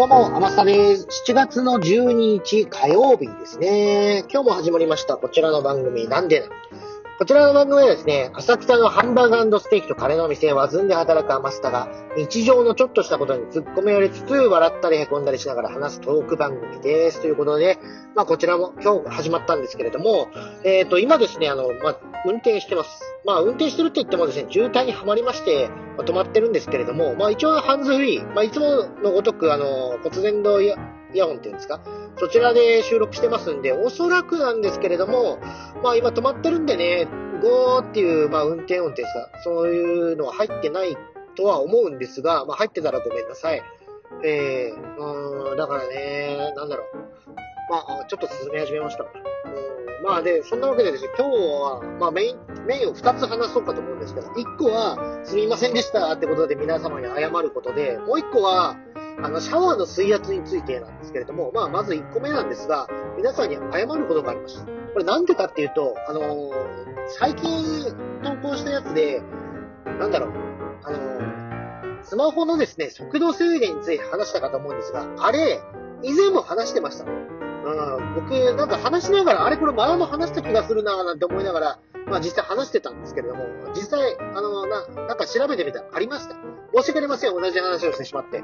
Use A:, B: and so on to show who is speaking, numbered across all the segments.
A: どうも、天下です。7月の12日火曜日ですね。今日も始まりました。こちらの番組、なんでな。こちらの番組はですね、浅草のハンバーグステーキとカレーのお店をずんで働く天下が、日常のちょっとしたことに突っ込み寄りつつ、笑ったり凹んだりしながら話すトーク番組です。ということで、まあこちらも今日始まったんですけれども、えっ、ー、と、今ですね、あの、まあ、運転してます。まあ運転してるって言ってもですね、渋滞にはまりまして、まあ、止まってるんですけれども、まあ一応ハンズフリー、まあいつものごとく、あの、骨伝導イヤホンっていうんですか？そちらで収録してますんで、おそらくなんですけれども、まあ今止まってるんでね、ゴーっていう、まあ運転音ってさ、そういうのは入ってないとは思うんですが、まあ入ってたらごめんなさい。えー、うん、だからね、なんだろう。まあ、ちょっと進め始めました。うん、まあで、そんなわけでですね、今日は、まあメイン、メインを2つ話そうかと思うんですけど、1個は、すみませんでしたってことで皆様に謝ることで、もう1個は、あの、シャワーの水圧についてなんですけれども、まあ、まず1個目なんですが、皆さんに謝ることがあります。これなんでかっていうと、あのー、最近投稿したやつで、なんだろう、あのー、スマホのですね、速度制限について話したかと思うんですが、あれ、以前も話してました。うん、僕、なんか話しながら、あれこれ前も話した気がするなぁなんて思いながら、まあ実際話してたんですけれども、実際、あの、な、なんか調べてみたらありました。申し訳ありません。同じ話をしてしまって。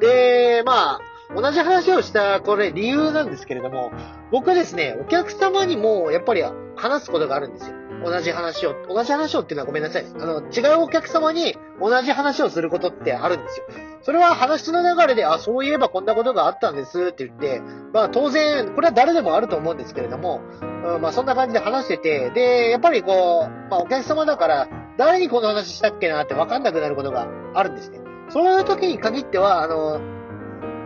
A: で、まあ、同じ話をした、これ理由なんですけれども、僕はですね、お客様にもやっぱり話すことがあるんですよ。同じ話を、同じ話をっていうのはごめんなさい。あの、違うお客様に同じ話をすることってあるんですよ。それは話の流れで、あ、そういえばこんなことがあったんですって言って、まあ当然、これは誰でもあると思うんですけれども、うん、まあそんな感じで話してて、で、やっぱりこう、まあお客様だから、誰にこの話したっけなって分かんなくなることがあるんですね。そういう時に限っては、あの、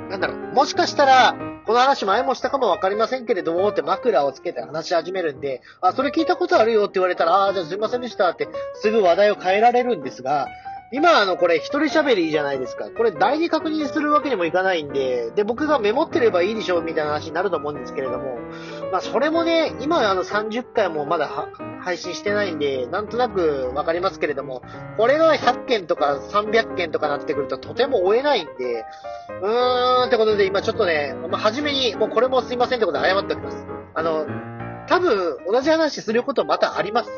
A: なんだろう、もしかしたら、この話前もしたかもわかりませんけれども、って枕をつけて話し始めるんで、あ、それ聞いたことあるよって言われたら、ああ、じゃあすいませんでしたって、すぐ話題を変えられるんですが、今、あの、これ、一人喋りじゃないですか。これ、第二確認するわけにもいかないんで、で、僕がメモってればいいでしょ、みたいな話になると思うんですけれども、まあ、それもね、今、あの、30回もまだ配信してないんで、なんとなくわかりますけれども、これが100件とか300件とかなってくると、とても追えないんで、うーん、ってことで、今ちょっとね、まあ、初めに、もうこれもすいませんってことで謝っておきます。あの、多分、同じ話することまたあります。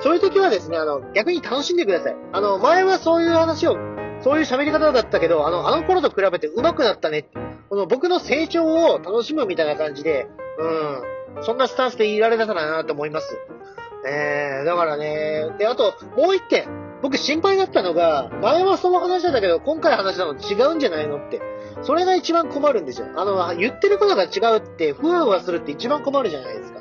A: そういう時はですね、あの、逆に楽しんでください。あの、前はそういう話を、そういう喋り方だったけど、あの、あの頃と比べて上手くなったね。この僕の成長を楽しむみたいな感じで、うん、そんなスタンスでいられたらなと思います。えー、だからね、で、あと、もう一点。僕心配だったのが、前はその話だったけど、今回話したの違うんじゃないのって。それが一番困るんですよ。あの、言ってることが違うって、ふわふわするって一番困るじゃないですか。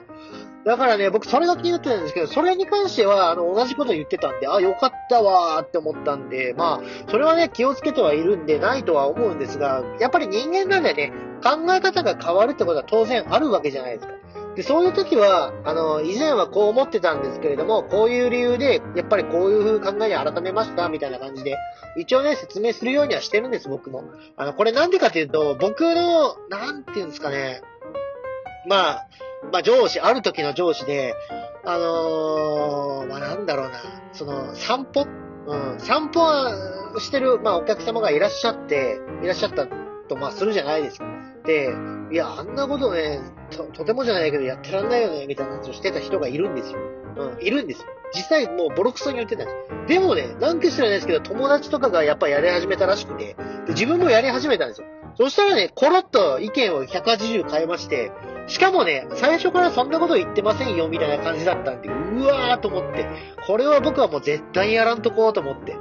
A: だからね、僕それが気になってたんですけど、それに関しては、あの、同じこと言ってたんで、あ、よかったわーって思ったんで、まあ、それはね、気をつけてはいるんで、ないとは思うんですが、やっぱり人間なんでね、考え方が変わるってことは当然あるわけじゃないですか。で、そういう時は、あの、以前はこう思ってたんですけれども、こういう理由で、やっぱりこういう風考えに改めました、みたいな感じで、一応ね、説明するようにはしてるんです、僕も。あの、これなんでかっていうと、僕の、なんていうんですかね、まあ、まあ上司、ある時の上司で、あのー、まあなんだろうな、その散歩？うん、散歩はしてる、まあお客様がいらっしゃって、いらっしゃったと、まあするじゃないですか。で、いや、あんなことね、と、とてもじゃないけどやってらんないよね、みたいな話をしてた人がいるんですよ。うん、いるんですよ。実際もうボロクソに言ってたんです。でもね、なんか知らないですけど、友達とかがやっぱやり始めたらしくて、で自分もやり始めたんですよ。そしたらね、コロッと意見を180変えまして、しかもね、最初からそんなこと言ってませんよ、みたいな感じだったんで、うわーと思って、これは僕はもう絶対やらんとこうと思って。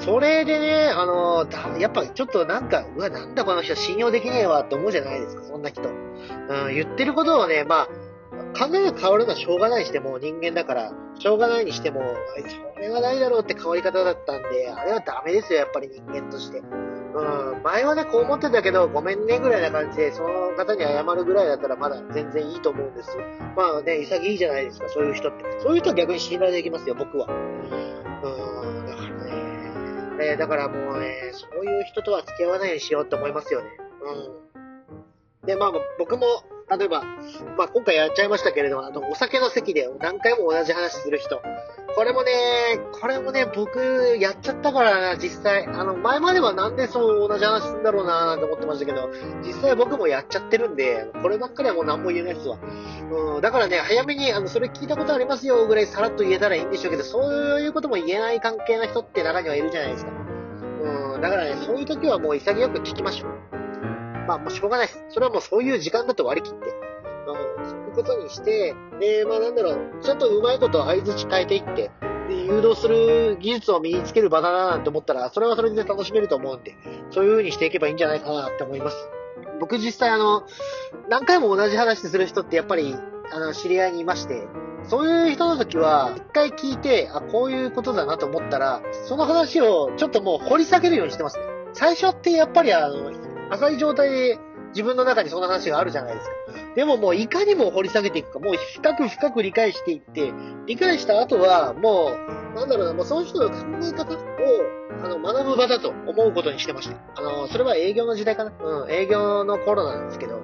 A: それでね、あのー、やっぱちょっとなんか、うわ、なんだこの人信用できねえわって思うじゃないですか、そんな人。うん、言ってることをね、まあ、考えが変わるのはしょうがないにしても、人間だから、しょうがないにしても、それはないだろうって変わり方だったんで、あれはダメですよ、やっぱり人間として。うん、前はね、こう思ってたけど、ごめんねぐらいな感じで、その方に謝るぐらいだったらまだ全然いいと思うんですよ。まあね、潔いじゃないですか、そういう人って。そういう人は逆に信頼できますよ、僕は。うん、だからね、えだからもうね、そういう人とは付き合わないようにしようって思いますよね。うん。で、まあ僕も、例えば、まあ今回やっちゃいましたけれども、あの、お酒の席で何回も同じ話する人。これもね、これもね、僕、やっちゃったからな、実際。あの、前まではなんでそう同じ話するんだろうななんて思ってましたけど、実際僕もやっちゃってるんで、こればっかりはもう何も言えないですわ。うん、だからね、早めに、あの、それ聞いたことありますよ、ぐらいさらっと言えたらいいんでしょうけど、そういうことも言えない関係の人って中にはいるじゃないですか。うん、だからね、そういう時はもう潔く聞きましょう。まあ、もうしょうがないです。それはもうそういう時間だと割り切って、うん、聞くことにして、で、まあなんだろう、ちょっとうまいこと合図変えていって、で、誘導する技術を身につける場だななんて思ったら、それはそれで楽しめると思うんで、そういう風にしていけばいいんじゃないかなって思います。僕実際あの、何回も同じ話する人ってやっぱり、あの、知り合いにいまして、そういう人の時は、一回聞いて、あ、こういうことだなと思ったら、その話をちょっともう掘り下げるようにしてますね。最初ってやっぱりあの、浅い状態で自分の中にそんな話があるじゃないですか。でももういかにも掘り下げていくか、もう深く深く理解していって、理解した後はもう、なんだろうな、もうその人の考え方を、あの、学ぶ場だと思うことにしてました。あの、それは営業の時代かな？うん、営業の頃なんですけど、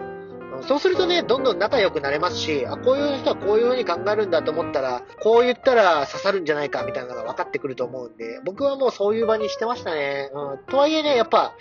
A: そうするとね、どんどん仲良くなれますし、あ、こういう人はこういう風に考えるんだと思ったら、こう言ったら刺さるんじゃないかみたいなのが分かってくると思うんで、僕はもうそういう場にしてましたね。うん。とはいえね、やっぱ、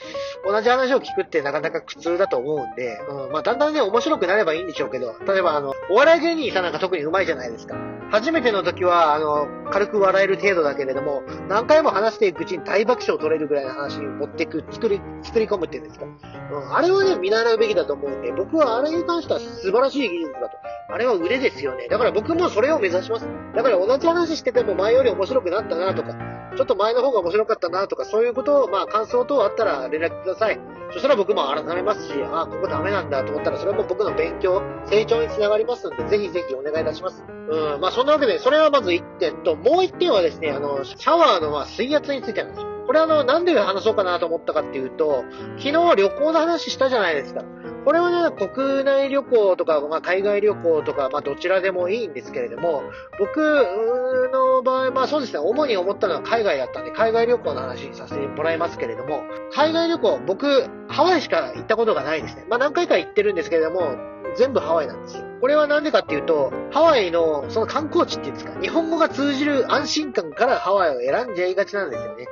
A: 同じ話を聞くってなかなか苦痛だと思うんで、うん。まあ、だんだんね、面白くなればいいんでしょうけど、例えばあの、お笑い芸人さんなんか特に上手いじゃないですか。初めての時は、あの、軽く笑える程度だけれども、何回も話していくうちに大爆笑を取れるぐらいの話に持っていく、作り、作り込むっていうんですか。うん。あれはね、見習うべきだと思うんで、僕はあれれに関しては素晴らしい技術だと。あれは腕ですよね。だから僕もそれを目指します。だから同じ話してても前より面白くなったなとか、ちょっと前の方が面白かったなとか、そういうことを、まあ感想等あったら連絡ください。そしたら僕も改めますし、ああ、ここダメなんだと思ったら、それも僕の勉強、成長につながりますので、ぜひぜひお願いいたします。うん、まあそんなわけで、それはまず1点と、もう1点はですね、あの、シャワーのま水圧についてなんですよ。これあの、なんで話そうかなと思ったかっていうと、昨日旅行の話したじゃないですか。これはね、国内旅行とか、まあ、海外旅行とか、まあ、どちらでもいいんですけれども、僕の場合、まあそうですね、主に思ったのは海外だったんで、海外旅行の話にさせてもらいますけれども、海外旅行、僕、ハワイしか行ったことがないですね。まあ何回か行ってるんですけれども、全部ハワイなんですよ。これはなんでかっていうと、ハワイのその観光地っていうんですか、日本語が通じる安心感からハワイを選んじゃいがちなんですよね。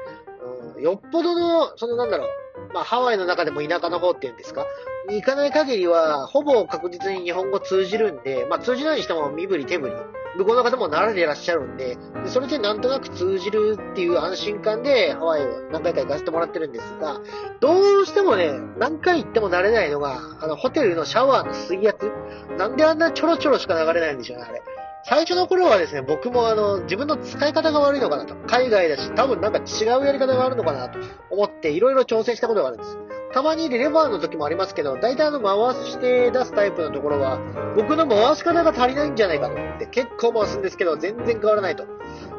A: よっぽどの、そのなんだろう、まあ、ハワイの中でも田舎の方っていうんですか？に行かない限りは、ほぼ確実に日本語通じるんで、まあ、通じないにしても身振り手振り。向こうの方も慣れてらっしゃるんで、でそれでなんとなく通じるっていう安心感でハワイを何回か行かせてもらってるんですが、どうしてもね、何回行っても慣れないのが、あの、ホテルのシャワーの水圧。なんであんなちょろちょろしか流れないんでしょうね、あれ。最初の頃はですね、僕もあの、自分の使い方が悪いのかなと。海外だし、多分なんか違うやり方があるのかなと思っていろいろ挑戦したことがあるんです。たまにレバーの時もありますけど、大体あの回して出すタイプのところは、僕の回し方が足りないんじゃないかと思って、結構回すんですけど、全然変わらないと。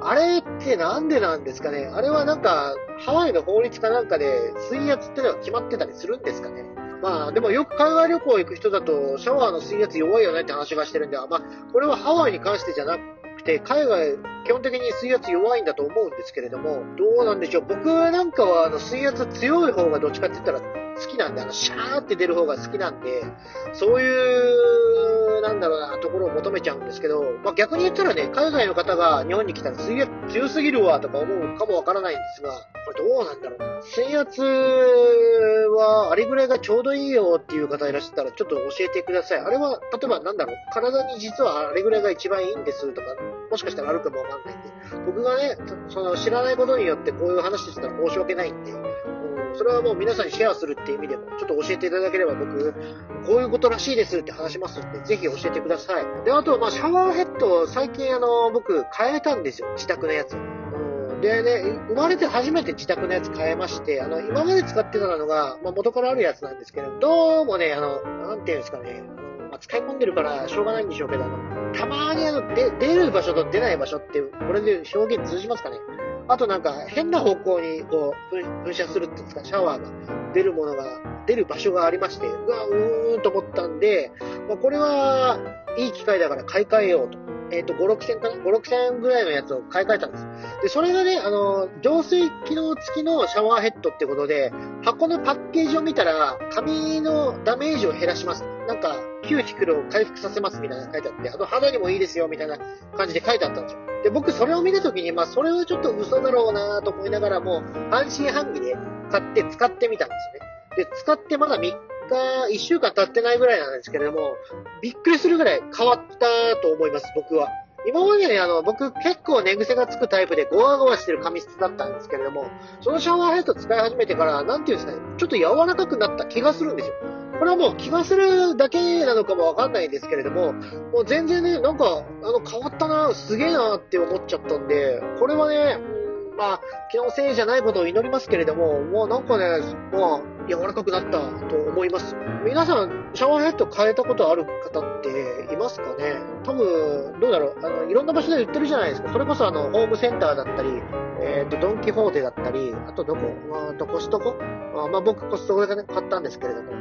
A: あれってなんでなんですかねあれはなんか、ハワイの法律かなんかで水圧ってのは決まってたりするんですかねまあ、でもよく海外旅行行く人だと、シャワーの水圧弱いよねって話がしてるんで、まあ、これはハワイに関してじゃなくて、海外、基本的に水圧弱いんだと思うんですけれども、どうなんでしょう。僕なんかは、あの、水圧強い方がどっちかって言ったら好きなんで、あの、シャーって出る方が好きなんで、そういう、なんだろうな、ところを求めちゃうんですけど、まあ、逆に言ったらね、海外の方が日本に来たら水圧強すぎるわとか思うかもわからないんですが、これどうなんだろうな。水圧は、あれぐらいがちょうどいいよっていう方いらっしゃったら、ちょっと教えてください。あれは、例えばなんだろう、体に実はあれぐらいが一番いいんですとか、もしかしたらあるかもわかんないんで、僕がね、その知らないことによってこういう話してたら申し訳ないんで、それはもう皆さんにシェアするっていう意味でも、ちょっと教えていただければ僕、こういうことらしいですって話しますので、ぜひ教えてください。で、あと、まあ、シャワーヘッド、最近あの、僕、変えたんですよ。自宅のやつ。でね、生まれて初めて自宅のやつ変えまして、あの、今まで使ってたのが、まあ、元からあるやつなんですけど、どうもね、あの、なんていうんですかね、まあ、使い込んでるからしょうがないんでしょうけど、あの、たまにあの、で、出る場所と出ない場所って、これで表現通じますかねあとなんか変な方向にこう噴射するっていうんですか、シャワーが出るものが、出る場所がありまして、うわ、うーんと思ったんで、まあ、これはいい機会だから買い替えようと。えっ、ー、と、5、6千かな ?5、6000ぐらいのやつを買い替えたんです。で、それがね、あの、浄水機能付きのシャワーヘッドってことで、箱のパッケージを見たら、髪のダメージを減らします。なんか、キューティクルを回復させますみたいな書いてあって、あの肌にもいいですよみたいな感じで書いてあったんですよ。で、僕それを見たときに、まあそれはちょっと嘘だろうなと思いながらも、半信半疑で買って使ってみたんですよね。で、使ってまだ3日、1週間経ってないぐらいなんですけれども、びっくりするぐらい変わったと思います、僕は。今までね、あの、僕結構寝癖がつくタイプでゴワゴワしてる髪質だったんですけれども、そのシャワーヘッド使い始めてから、なんていうんですかね、ちょっと柔らかくなった気がするんですよ。これはもう気がするだけなのかもわかんないんですけれども、もう全然ね、なんか、あの、変わったな、すげえなって思っちゃったんで、これはね、まあ、気のせいじゃないことを祈りますけれども、もうなんかね、まあ、柔らかくなったと思います。皆さん、シャワーヘッド変えたことある方っていますかね？多分、どうだろう？あの、いろんな場所で売ってるじゃないですか。それこそあの、ホームセンターだったり、えっ、ー、と、ドンキホーテだったり、あとどこあ、とコストコあまあ、僕コストコで、ね、買ったんですけれども、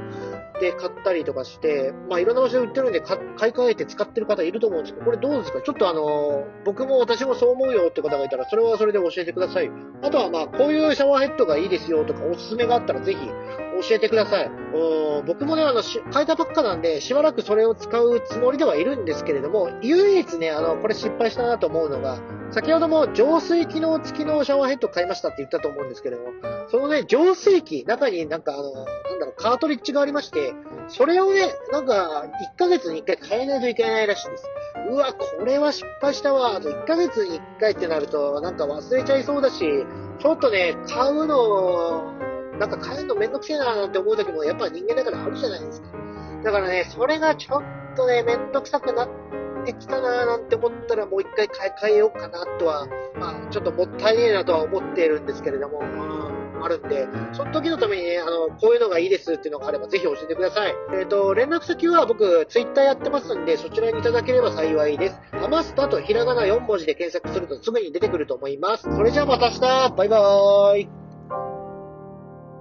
A: で買ったりとかして、まあいろんな場所で売ってるんで買い替えて使ってる方いると思うんですけど、これどうですか？ちょっとあの、僕も私もそう思うよって方がいたら、それはそれで教えてください。あとはまあ、こういうシャワーヘッドがいいですよとか、おすすめがあったらぜひ教えてください。僕もね、あの、変えたばっかなんで、しばらくそれを使うつもりではいるんですけれども、唯一ね、あの、これ失敗したなと思うのが、先ほども浄水機能付きのシャワーヘッド買いましたって言ったと思うんですけれども、そのね、浄水器、中になんかあの、なんだろう、カートリッジがありまして、それをね、なんか、1ヶ月に1回変えないといけないらしいんです。うわ、これは失敗したわ。あと1ヶ月に1回ってなると、なんか忘れちゃいそうだし、ちょっとね、買うの、なんか変えるのめんどくせえななんて思う時もやっぱ人間だからあるじゃないですか。だからね、それがちょっとね、めんどくさくなってきたななんて思ったらもう一回買い替えようかなとは、まあちょっともったいねえなとは思っているんですけれども、あるんで、その時のためにね、あの、こういうのがいいですっていうのがあればぜひ教えてください。えっ、ー、と、連絡先は僕、ツイッターやってますんで、そちらにいただければ幸いです。ハマスタとひらがな4文字で検索するとすぐに出てくると思います。それじゃあまた明日バイバーイ